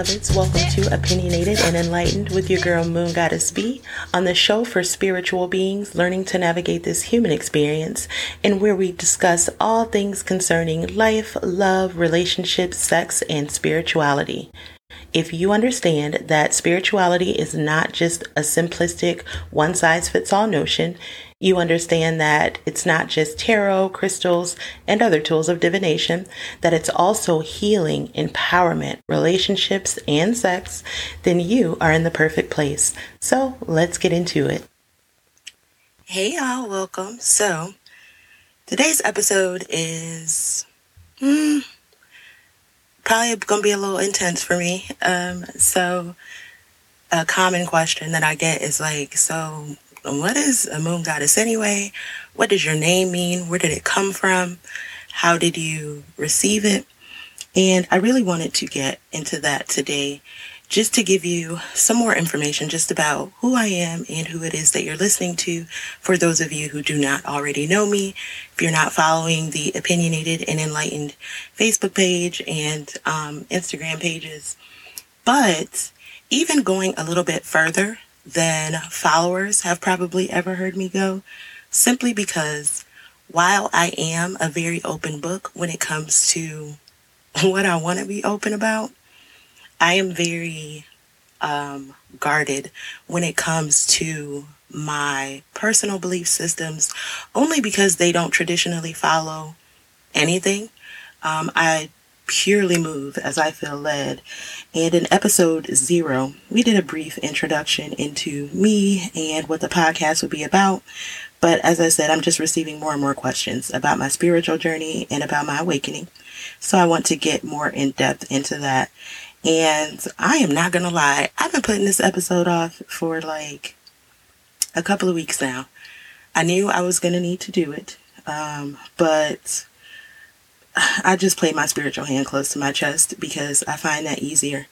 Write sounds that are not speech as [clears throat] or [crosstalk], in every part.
Beloveds. Welcome to Opinionated and Enlightened with your girl Moon Goddess B on the show for spiritual beings learning to navigate this human experience and where we discuss all things concerning life, love, relationships, sex, and spirituality. If you understand that spirituality is not just a simplistic one size fits all notion, you understand that it's not just tarot, crystals, and other tools of divination, that it's also healing, empowerment, relationships, and sex, then you are in the perfect place. So let's get into it. Hey, y'all, welcome. So today's episode is hmm, probably to be a little intense for me. Um, so a common question that I get is like, so what is a moon goddess anyway? What does your name mean? Where did it come from? How did you receive it? And I really wanted to get into that today just to give you some more information just about who I am and who it is that you're listening to for those of you who do not already know me. If you're not following the Opinionated and Enlightened Facebook page and um, Instagram pages. But even going a little bit further than followers have probably ever heard me go, simply because while I am a very open book when it comes to [laughs] what I want to be open about, I am very um, guarded when it comes to my personal belief systems, only because they don't traditionally follow anything. Um, I purely move as I feel led. And in episode zero, we did a brief introduction into me and what the podcast would be about. But as I said, I'm just receiving more and more questions about my spiritual journey and about my awakening. So I want to get more in depth into that. And I am not going to lie, I've been putting this episode off for like a couple of weeks now. I knew I was going to need to do it. Um, but I just play my spiritual hand close to my chest because I find that easier.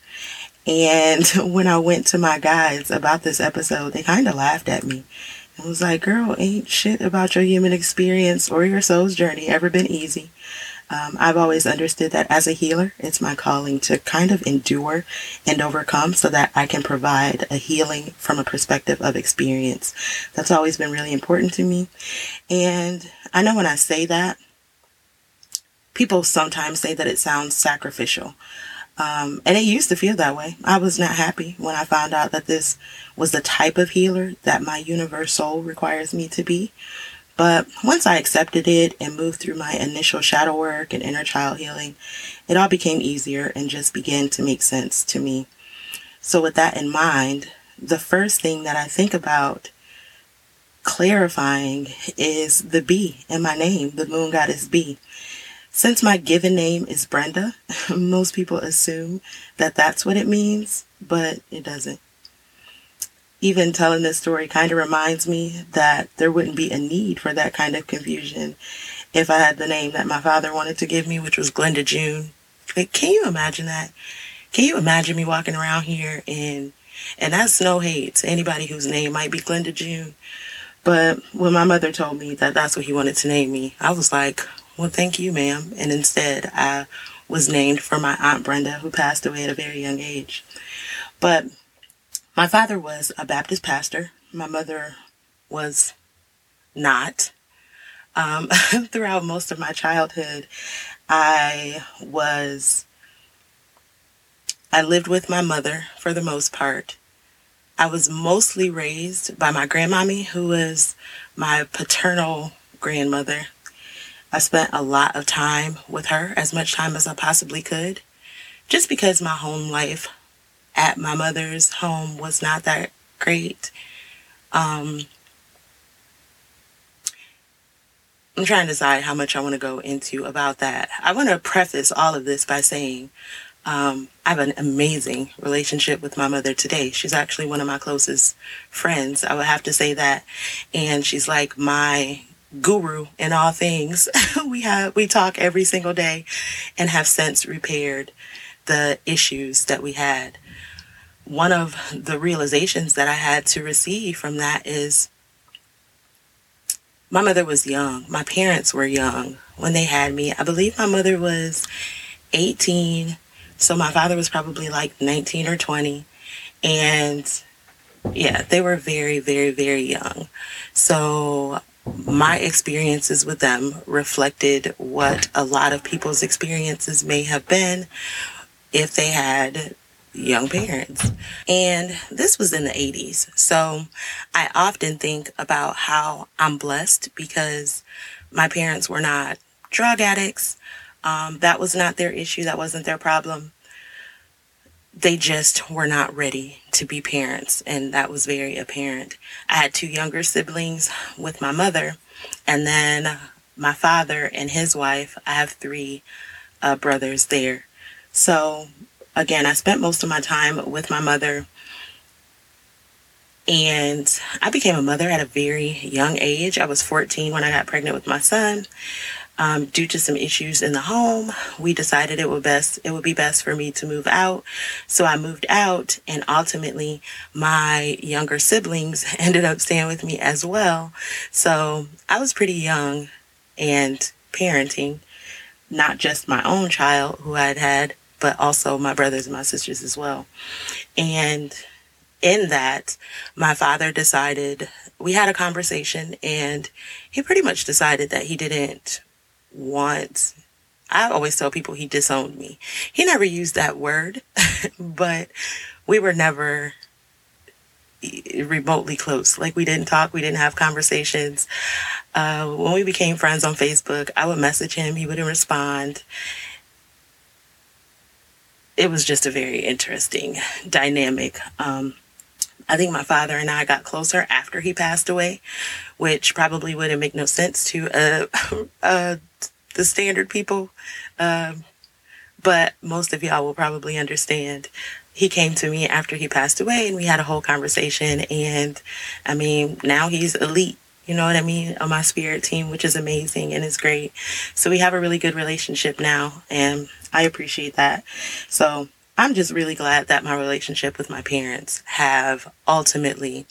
And [laughs] when I went to my guides about this episode, they kind of laughed at me. It was like, girl, ain't shit about your human experience or your soul's journey ever been easy. Um, I've always understood that as a healer, it's my calling to kind of endure and overcome so that I can provide a healing from a perspective of experience. That's always been really important to me. And I know when I say that, people sometimes say that it sounds sacrificial. Um, and it used to feel that way. I was not happy when I found out that this was the type of healer that my universe soul requires me to be. But once I accepted it and moved through my initial shadow work and inner child healing, it all became easier and just began to make sense to me. So, with that in mind, the first thing that I think about clarifying is the B in my name, the moon goddess B. Since my given name is Brenda, [laughs] most people assume that that's what it means, but it doesn't. Even telling this story kind of reminds me that there wouldn't be a need for that kind of confusion if I had the name that my father wanted to give me, which was Glenda June. Like, can you imagine that? Can you imagine me walking around here and and that's no hate to anybody whose name might be Glenda June. But when my mother told me that that's what he wanted to name me, I was like, well, thank you, ma'am. And instead, I was named for my Aunt Brenda, who passed away at a very young age. But my father was a Baptist pastor. My mother was not. Um, [laughs] throughout most of my childhood, I was, I lived with my mother for the most part. I was mostly raised by my grandmommy, who was my paternal grandmother. I spent a lot of time with her, as much time as I possibly could, just because my home life at my mother's home was not that great. Um, I'm trying to decide how much I want to go into about that. I want to preface all of this by saying um, I have an amazing relationship with my mother today. She's actually one of my closest friends. I would have to say that. And she's like my guru in all things. [laughs] we have we talk every single day and have since repaired the issues that we had. One of the realizations that I had to receive from that is my mother was young. My parents were young when they had me. I believe my mother was 18 So my father was probably like 19 or 20. And yeah, they were very, very, very young. So my experiences with them reflected what a lot of people's experiences may have been if they had young parents. And this was in the 80s. So I often think about how I'm blessed because my parents were not drug addicts. Um, that was not their issue. That wasn't their problem. They just were not ready to be parents. And that was very apparent. I had two younger siblings with my mother. And then my father and his wife, I have three uh, brothers there. So again, I spent most of my time with my mother. And I became a mother at a very young age. I was 14 when I got pregnant with my son. Um, due to some issues in the home, we decided it would best it would be best for me to move out. So I moved out, and ultimately, my younger siblings [laughs] ended up staying with me as well. So I was pretty young and parenting not just my own child who I'd had but also my brothers and my sisters as well. And in that, my father decided, we had a conversation, and he pretty much decided that he didn't want. I always tell people he disowned me. He never used that word, [laughs] but we were never remotely close. Like we didn't talk, we didn't have conversations. Uh, when we became friends on Facebook, I would message him, he wouldn't respond it was just a very interesting dynamic. Um, I think my father and I got closer after he passed away, which probably wouldn't make no sense to uh, [laughs] uh, the standard people. Um, but most of y'all will probably understand. He came to me after he passed away and we had a whole conversation. And I mean, now he's elite you know what I mean, on my spirit team, which is amazing and it's great. So we have a really good relationship now, and I appreciate that. So I'm just really glad that my relationship with my parents have ultimately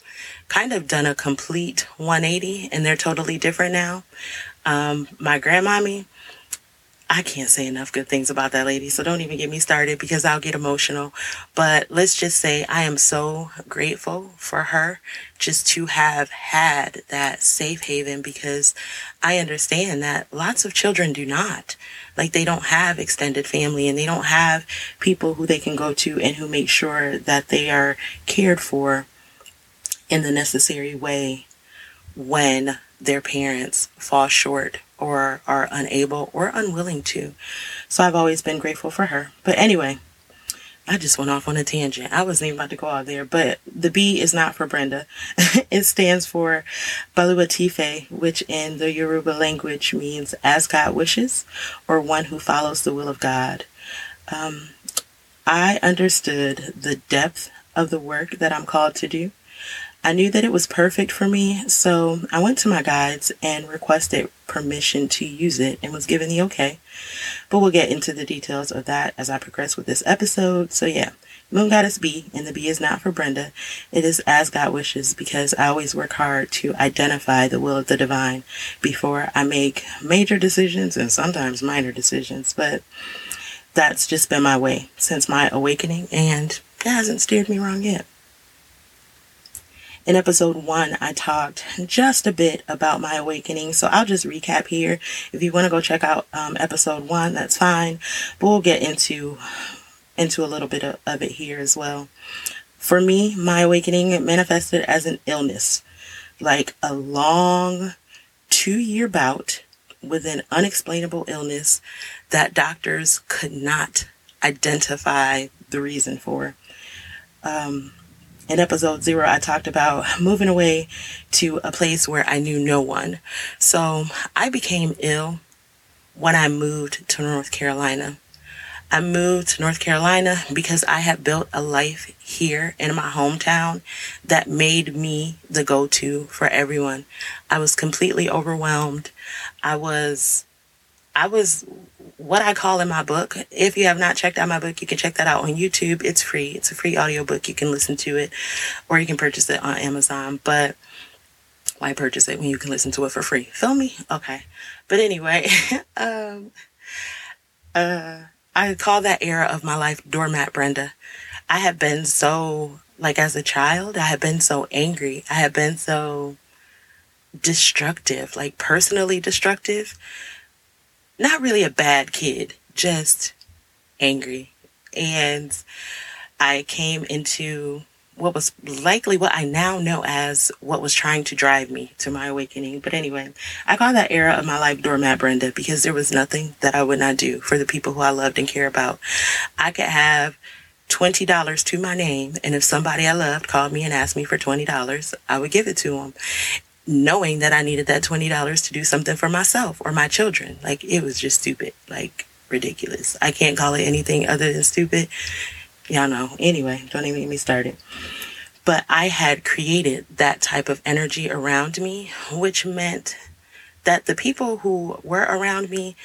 kind of done a complete 180 and they're totally different now. Um, my grandmommy, I can't say enough good things about that lady, so don't even get me started because I'll get emotional. But let's just say I am so grateful for her just to have had that safe haven because I understand that lots of children do not. Like they don't have extended family and they don't have people who they can go to and who make sure that they are cared for in the necessary way when their parents fall short or are unable or unwilling to. So I've always been grateful for her. But anyway, I just went off on a tangent. I wasn't even about to go out there, but the B is not for Brenda. [laughs] it stands for Boluwatife, which in the Yoruba language means as God wishes or one who follows the will of God. Um, I understood the depth of the work that I'm called to do I knew that it was perfect for me, so I went to my guides and requested permission to use it and was given the okay. But we'll get into the details of that as I progress with this episode. So, yeah, Moon Goddess B, and the B is not for Brenda. It is as God wishes because I always work hard to identify the will of the divine before I make major decisions and sometimes minor decisions. But that's just been my way since my awakening, and it hasn't steered me wrong yet. In episode one, I talked just a bit about my awakening. So I'll just recap here. If you want to go check out um, episode one, that's fine. But we'll get into into a little bit of, of it here as well. For me, my awakening manifested as an illness, like a long two year bout with an unexplainable illness that doctors could not identify the reason for. Um, in episode zero, I talked about moving away to a place where I knew no one. So I became ill when I moved to North Carolina. I moved to North Carolina because I had built a life here in my hometown that made me the go to for everyone. I was completely overwhelmed. I was, I was what I call in my book. If you have not checked out my book, you can check that out on YouTube. It's free. It's a free audiobook. You can listen to it or you can purchase it on Amazon. But why purchase it when you can listen to it for free? Feel me? Okay. But anyway, [laughs] um, uh, I call that era of my life doormat Brenda. I have been so, like as a child, I have been so angry. I have been so destructive, like personally destructive. Not really a bad kid, just angry. And I came into what was likely what I now know as what was trying to drive me to my awakening. But anyway, I call that era of my life doormat Brenda because there was nothing that I would not do for the people who I loved and care about. I could have $20 to my name, and if somebody I loved called me and asked me for $20, I would give it to them, knowing that I needed that $20 to do something for myself or my children. Like, it was just stupid, like ridiculous. I can't call it anything other than stupid y'all know. Anyway, don't even get me started. But I had created that type of energy around me, which meant that the people who were around me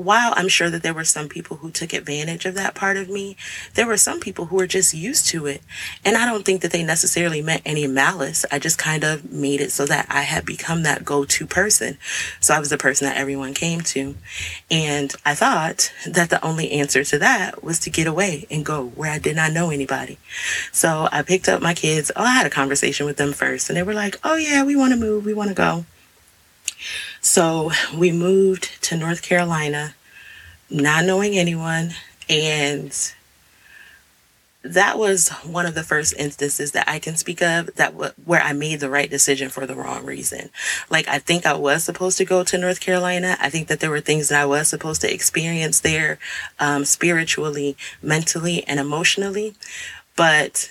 while I'm sure that there were some people who took advantage of that part of me, there were some people who were just used to it. And I don't think that they necessarily meant any malice. I just kind of made it so that I had become that go to person. So I was the person that everyone came to. And I thought that the only answer to that was to get away and go where I did not know anybody. So I picked up my kids. Oh, I had a conversation with them first, and they were like, oh, yeah, we want to move. We want to go. So we moved to North Carolina, not knowing anyone. And that was one of the first instances that I can speak of that w- where I made the right decision for the wrong reason. Like I think I was supposed to go to North Carolina. I think that there were things that I was supposed to experience there, um, spiritually, mentally, and emotionally. But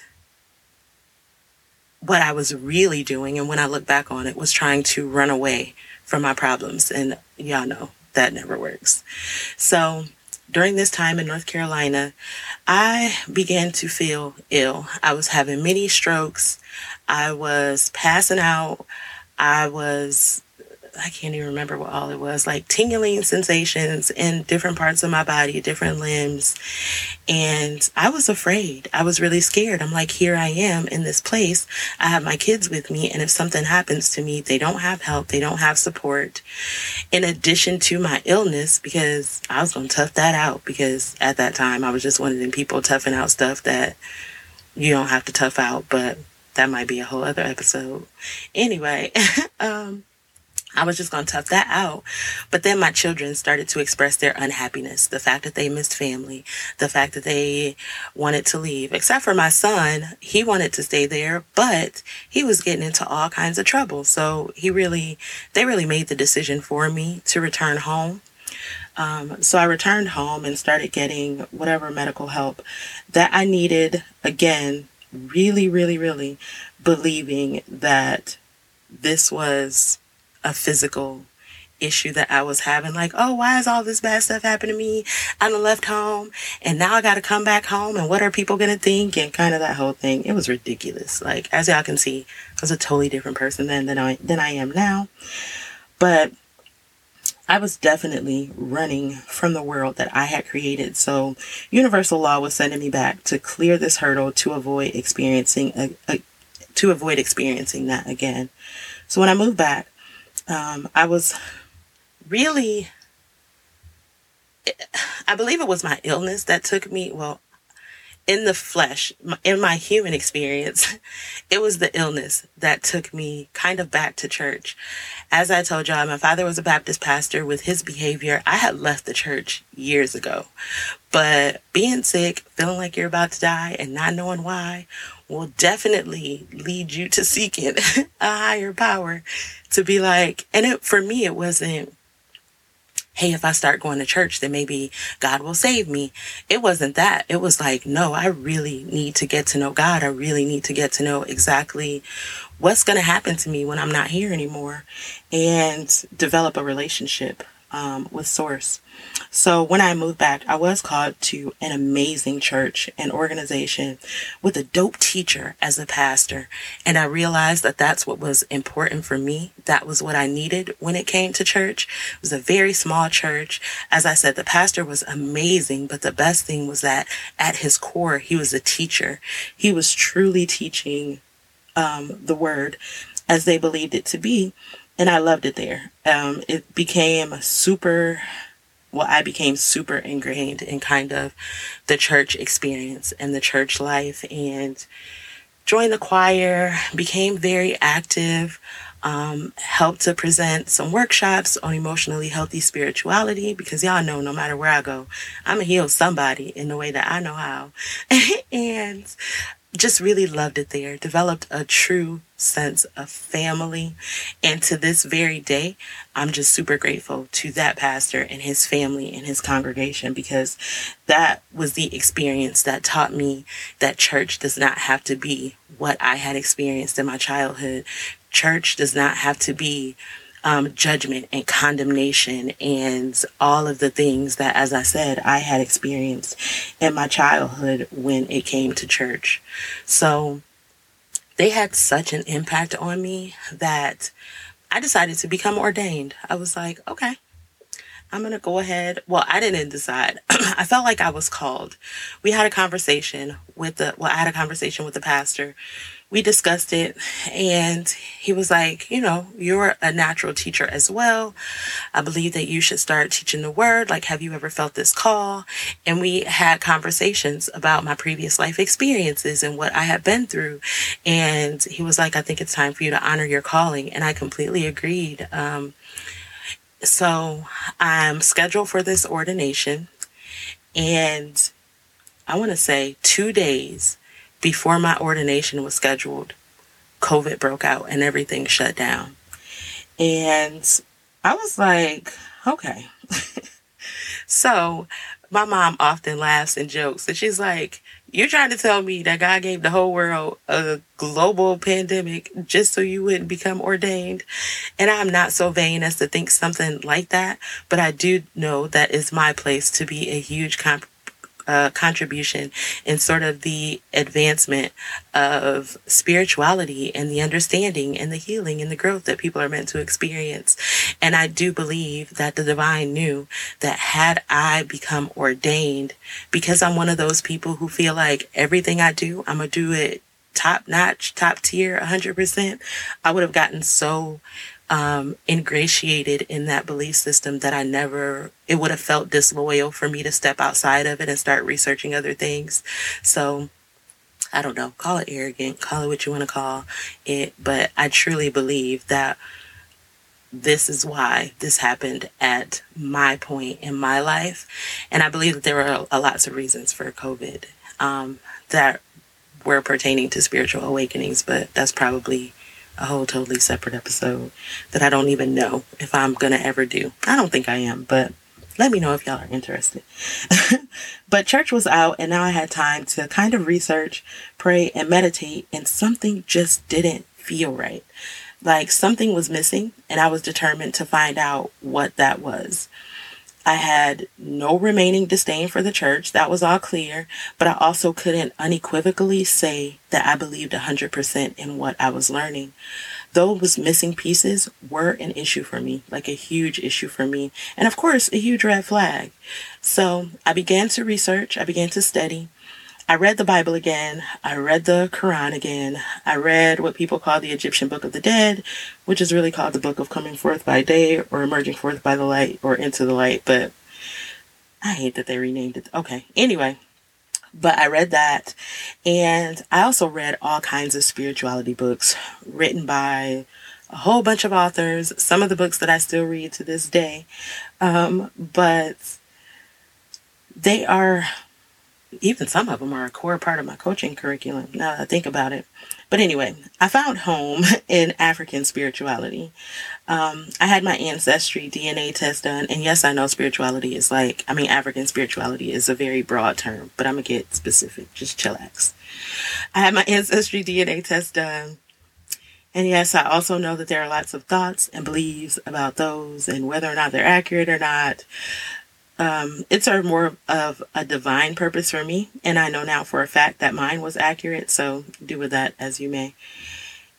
what I was really doing, and when I look back on it, was trying to run away from my problems. And y'all know that never works. So during this time in North Carolina, I began to feel ill. I was having many strokes. I was passing out. I was I can't even remember what all it was, like tingling sensations in different parts of my body, different limbs. And I was afraid. I was really scared. I'm like, here I am in this place. I have my kids with me. And if something happens to me, they don't have help. They don't have support. In addition to my illness, because I was going to tough that out because at that time I was just one of them people toughing out stuff that you don't have to tough out, but that might be a whole other episode. Anyway, [laughs] um, I was just going to tough that out. But then my children started to express their unhappiness. The fact that they missed family, the fact that they wanted to leave, except for my son. He wanted to stay there, but he was getting into all kinds of trouble. So he really, they really made the decision for me to return home. Um, so I returned home and started getting whatever medical help that I needed. Again, really, really, really believing that this was a physical issue that I was having. Like, oh, why is all this bad stuff happening to me? I done left home and now I got to come back home and what are people going to think? And kind of that whole thing. It was ridiculous. Like, as y'all can see, I was a totally different person then than I, than I am now. But I was definitely running from the world that I had created. So universal law was sending me back to clear this hurdle to avoid experiencing a, a to avoid experiencing that again. So when I moved back, um, I was really, I believe it was my illness that took me, well, in the flesh, in my human experience, [laughs] it was the illness that took me kind of back to church. As I told y'all, my father was a Baptist pastor. With his behavior, I had left the church years ago. But being sick, feeling like you're about to die, and not knowing why will definitely lead you to seeking [laughs] a higher power to be like, and it, for me, it wasn't, hey, if I start going to church, then maybe God will save me. It wasn't that. It was like, no, I really need to get to know God. I really need to get to know exactly what's going to happen to me when I'm not here anymore and develop a relationship um, with Source. So when I moved back, I was called to an amazing church and organization with a dope teacher as a pastor. And I realized that that's what was important for me. That was what I needed when it came to church. It was a very small church. As I said, the pastor was amazing, but the best thing was that at his core, he was a teacher. He was truly teaching um, the word as they believed it to be and I loved it there. Um, it became super well, I became super ingrained in kind of the church experience and the church life and joined the choir, became very active, um, helped to present some workshops on emotionally healthy spirituality because y'all know no matter where I go, I'm going to heal somebody in the way that I know how. [laughs] and just really loved it there, developed a true sense of family. And to this very day, I'm just super grateful to that pastor and his family and his congregation because that was the experience that taught me that church does not have to be what I had experienced in my childhood. Church does not have to be um, judgment and condemnation and all of the things that, as I said, I had experienced in my childhood when it came to church. So they had such an impact on me that I decided to become ordained. I was like, okay, I'm going to go ahead. Well, I didn't decide. [clears throat] I felt like I was called. We had a conversation with the, well, I had a conversation with the pastor we discussed it and he was like, you know, you're a natural teacher as well. I believe that you should start teaching the word. Like, have you ever felt this call? And we had conversations about my previous life experiences and what I had been through. And he was like, I think it's time for you to honor your calling. And I completely agreed. Um, so I'm scheduled for this ordination and I want to say two days before my ordination was scheduled, COVID broke out and everything shut down. And I was like, okay. [laughs] so my mom often laughs and jokes and she's like, You're trying to tell me that God gave the whole world a global pandemic just so you wouldn't become ordained? And I'm not so vain as to think something like that, but I do know that is my place to be a huge comp- uh, contribution in sort of the advancement of spirituality and the understanding and the healing and the growth that people are meant to experience. And I do believe that the divine knew that had I become ordained, because I'm one of those people who feel like everything I do, I'm going to do it top notch, top tier, 100%, I would have gotten so um, ingratiated in that belief system that I never, it would have felt disloyal for me to step outside of it and start researching other things. So I don't know, call it arrogant, call it what you want to call it, but I truly believe that this is why this happened at my point in my life. And I believe that there were a, lots of reasons for COVID um, that were pertaining to spiritual awakenings, but that's probably a whole totally separate episode that I don't even know if I'm going to ever do. I don't think I am, but let me know if y'all are interested. [laughs] but church was out, and now I had time to kind of research, pray, and meditate, and something just didn't feel right. Like something was missing, and I was determined to find out what that was. I had no remaining disdain for the church. That was all clear. But I also couldn't unequivocally say that I believed 100% in what I was learning. Those missing pieces were an issue for me, like a huge issue for me. And of course, a huge red flag. So I began to research, I began to study. I read the Bible again. I read the Quran again. I read what people call the Egyptian Book of the Dead, which is really called the Book of Coming Forth by Day or Emerging Forth by the Light or Into the Light. But I hate that they renamed it. Okay. Anyway, but I read that. And I also read all kinds of spirituality books written by a whole bunch of authors, some of the books that I still read to this day. Um, but they are even some of them are a core part of my coaching curriculum now that I think about it. But anyway, I found home [laughs] in African spirituality. Um, I had my ancestry DNA test done, and yes, I know spirituality is like, I mean, African spirituality is a very broad term, but I'm gonna get specific, just chillax. I had my [laughs] ancestry DNA test done. And yes, I also know that there are lots of thoughts and beliefs about those and whether or not they're accurate or not um, it served more of a divine purpose for me, and I know now for a fact that mine was accurate, so do with that as you may.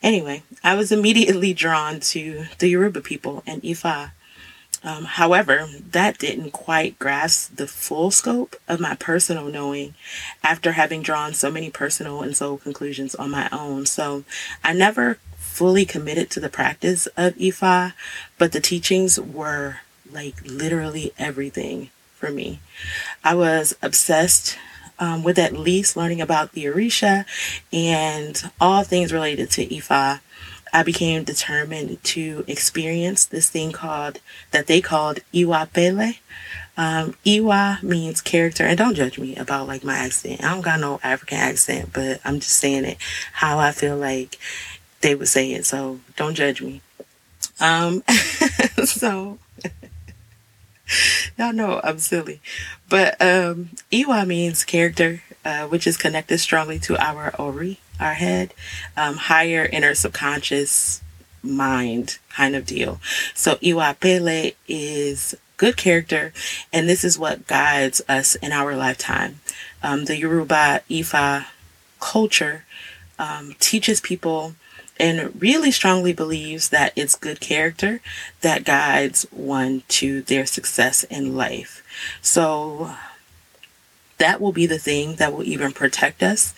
Anyway, I was immediately drawn to the Yoruba people and Ifa. Um, however, that didn't quite grasp the full scope of my personal knowing after having drawn so many personal and soul conclusions on my own. So I never fully committed to the practice of Ifa, but the teachings were like literally everything for me. I was obsessed um, with at least learning about the Orisha and all things related to Ifa. I became determined to experience this thing called that they called Iwa Pele. Um, Iwa means character, and don't judge me about like my accent. I don't got no African accent, but I'm just saying it how I feel like they would say it. So don't judge me. Um, [laughs] so [laughs] [laughs] y'all know I'm silly, but um, Iwa means character, uh, which is connected strongly to our Ori, our head, um, higher inner subconscious mind kind of deal. So Iwa Pele is good character, and this is what guides us in our lifetime. Um, the Yoruba Ifa culture um, teaches people and really strongly believes that it's good character that guides one to their success in life. So that will be the thing that will even protect us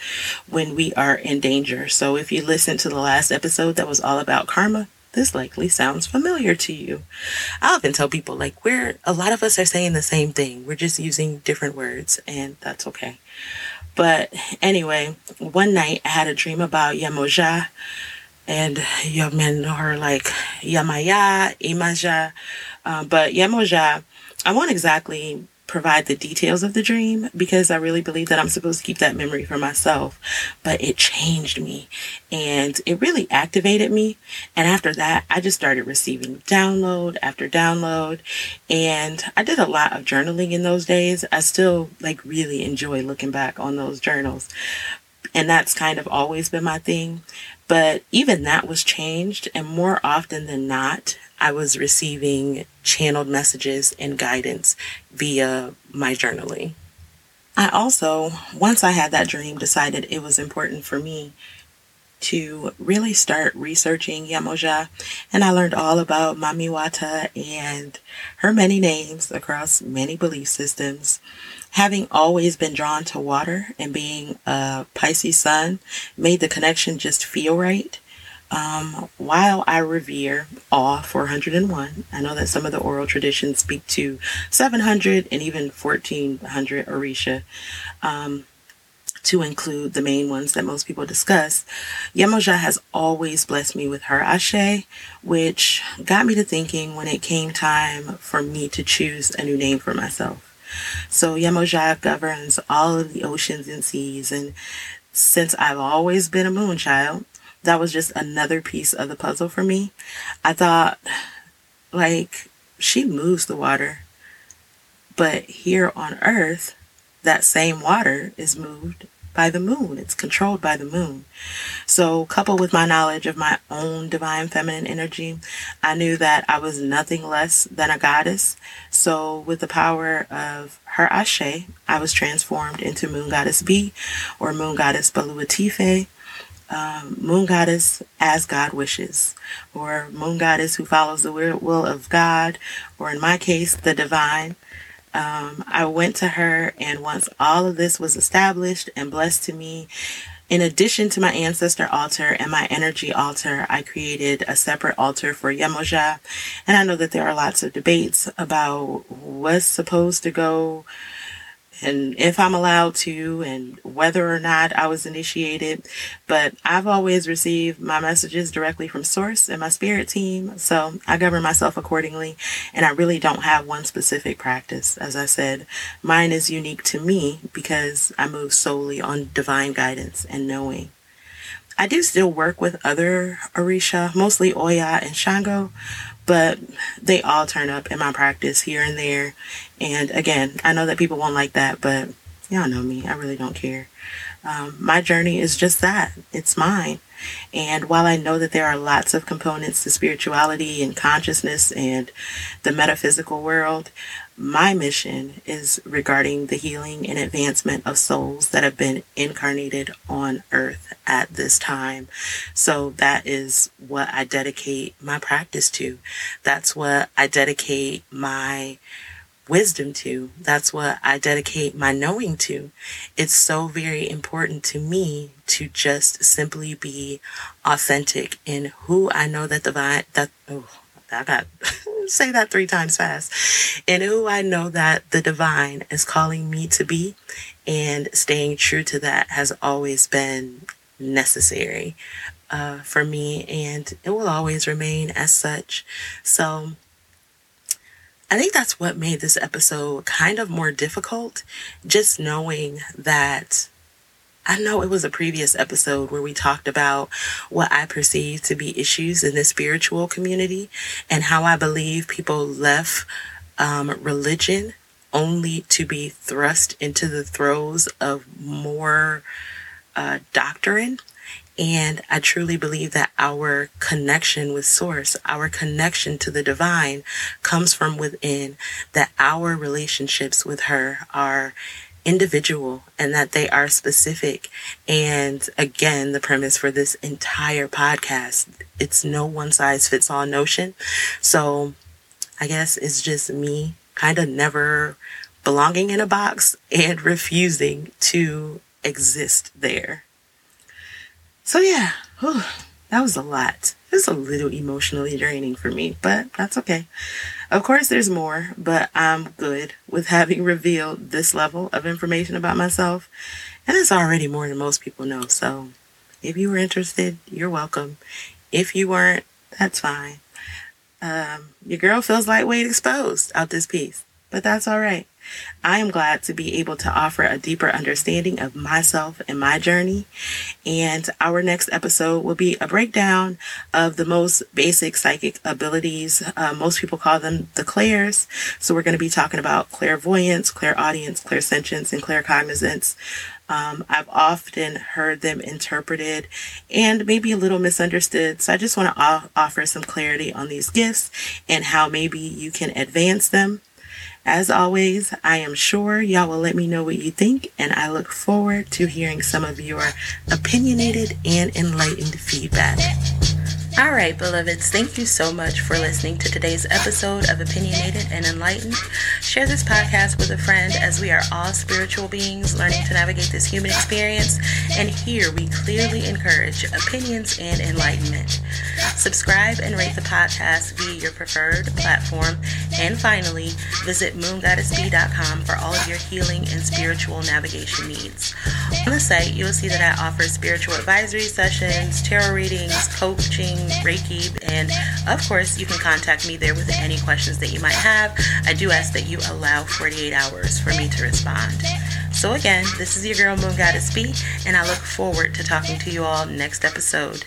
when we are in danger. So if you listen to the last episode that was all about karma, this likely sounds familiar to you. I often tell people like we're a lot of us are saying the same thing. We're just using different words and that's okay. But anyway, one night I had a dream about Yemoja and your men are like Yemaya, Imaja. Uh, but Yemoja, I won't exactly provide the details of the dream because I really believe that I'm supposed to keep that memory for myself. But it changed me and it really activated me. And after that, I just started receiving download after download. And I did a lot of journaling in those days. I still like really enjoy looking back on those journals. And that's kind of always been my thing. But even that was changed, and more often than not, I was receiving channeled messages and guidance via my journaling. I also, once I had that dream, decided it was important for me to really start researching Yemoja, and I learned all about Mamiwata and her many names across many belief systems having always been drawn to water and being a Pisces sun made the connection just feel right. Um, while I revere all 401, I know that some of the oral traditions speak to 700 and even 1400 Orisha. Um, to include the main ones that most people discuss, Yemoja has always blessed me with her ashe, which got me to thinking when it came time for me to choose a new name for myself. So Yemoja governs all of the oceans and seas. And since I've always been a moon child, that was just another piece of the puzzle for me. I thought, like, she moves the water. But here on Earth, that same water is moved by the moon. It's controlled by the moon. So, coupled with my knowledge of my own divine feminine energy, I knew that I was nothing less than a goddess. So, with the power of her Ashe, I was transformed into Moon Goddess B or Moon Goddess Boluwatife. Um, moon goddess as God wishes, or moon goddess who follows the will of God, or in my case, the divine. Um, I went to her, and once all of this was established and blessed to me, in addition to my ancestor altar and my energy altar, I created a separate altar for Yemoja. And I know that there are lots of debates about what's supposed to go and if I'm allowed to and whether or not I was initiated. But I've always received my messages directly from source and my spirit team. So I govern myself accordingly. And I really don't have one specific practice. As I said, mine is unique to me because I move solely on divine guidance and knowing. I do still work with other Orisha, mostly Oya and Shango, but they all turn up in my practice here and there. And again, I know that people won't like that, but y'all know me. I really don't care. Um, my journey is just that. It's mine. And while I know that there are lots of components to spirituality and consciousness and the metaphysical world, my mission is regarding the healing and advancement of souls that have been incarnated on earth at this time. So that is what I dedicate my practice to. That's what I dedicate my wisdom to. That's what I dedicate my knowing to. It's so very important to me to just simply be authentic in who I know that the divine, that oh I got [laughs] say that three times fast. In who I know that the divine is calling me to be, and staying true to that has always been necessary uh, for me, and it will always remain as such. So, I think that's what made this episode kind of more difficult, just knowing that I know it was a previous episode where we talked about what I perceive to be issues in the spiritual community and how I believe people left um, religion only to be thrust into the throes of more uh, doctrine. And I truly believe that our connection with Source, our connection to the divine comes from within, that our relationships with her are individual and that they are specific. And again, the premise for this entire podcast, it's no one size fits all notion. So I guess it's just me kind of never belonging in a box and [laughs] refusing to exist there. So yeah, whew, that was a lot. It was a little emotionally draining for me, but that's okay. Of course, there's more, but I'm good with having [laughs] revealed this level of information about myself. And it's already more than most people know. So if you were interested, you're welcome. If you weren't, that's fine. Um, your girl feels lightweight exposed out this piece, but that's all right. I am glad to be able to offer a deeper understanding of myself and my journey. And our next episode will be a breakdown of the most basic psychic abilities. Uh, most people call them the clairs. So we're going to be talking about clairvoyance, clairaudience, clairsentience, and claircognizance. Um, I've often heard them interpreted and maybe a little misunderstood. So I just want to offer some clarity on these gifts and how maybe you can advance them. As always, I am sure y'all will let me know what you think, and I look forward to hearing some of your opinionated and enlightened feedback. All right, beloveds, thank you so much for listening to today's episode of Opinionated and Enlightened. Share this podcast with a friend as we are all spiritual beings learning to navigate this human experience. And here we clearly encourage opinions and enlightenment. Subscribe and rate the podcast via your preferred platform. And finally, visit moongoddessb.com for all of your healing and spiritual navigation needs. On the site, you will see that I offer spiritual advisory sessions, tarot readings, coaching, Reiki, and of course, you can contact me there with any questions that you might have. I do ask that you allow 48 hours for me to respond. So, again, this is your girl Moon Goddess B, and I look forward to talking to you all next episode.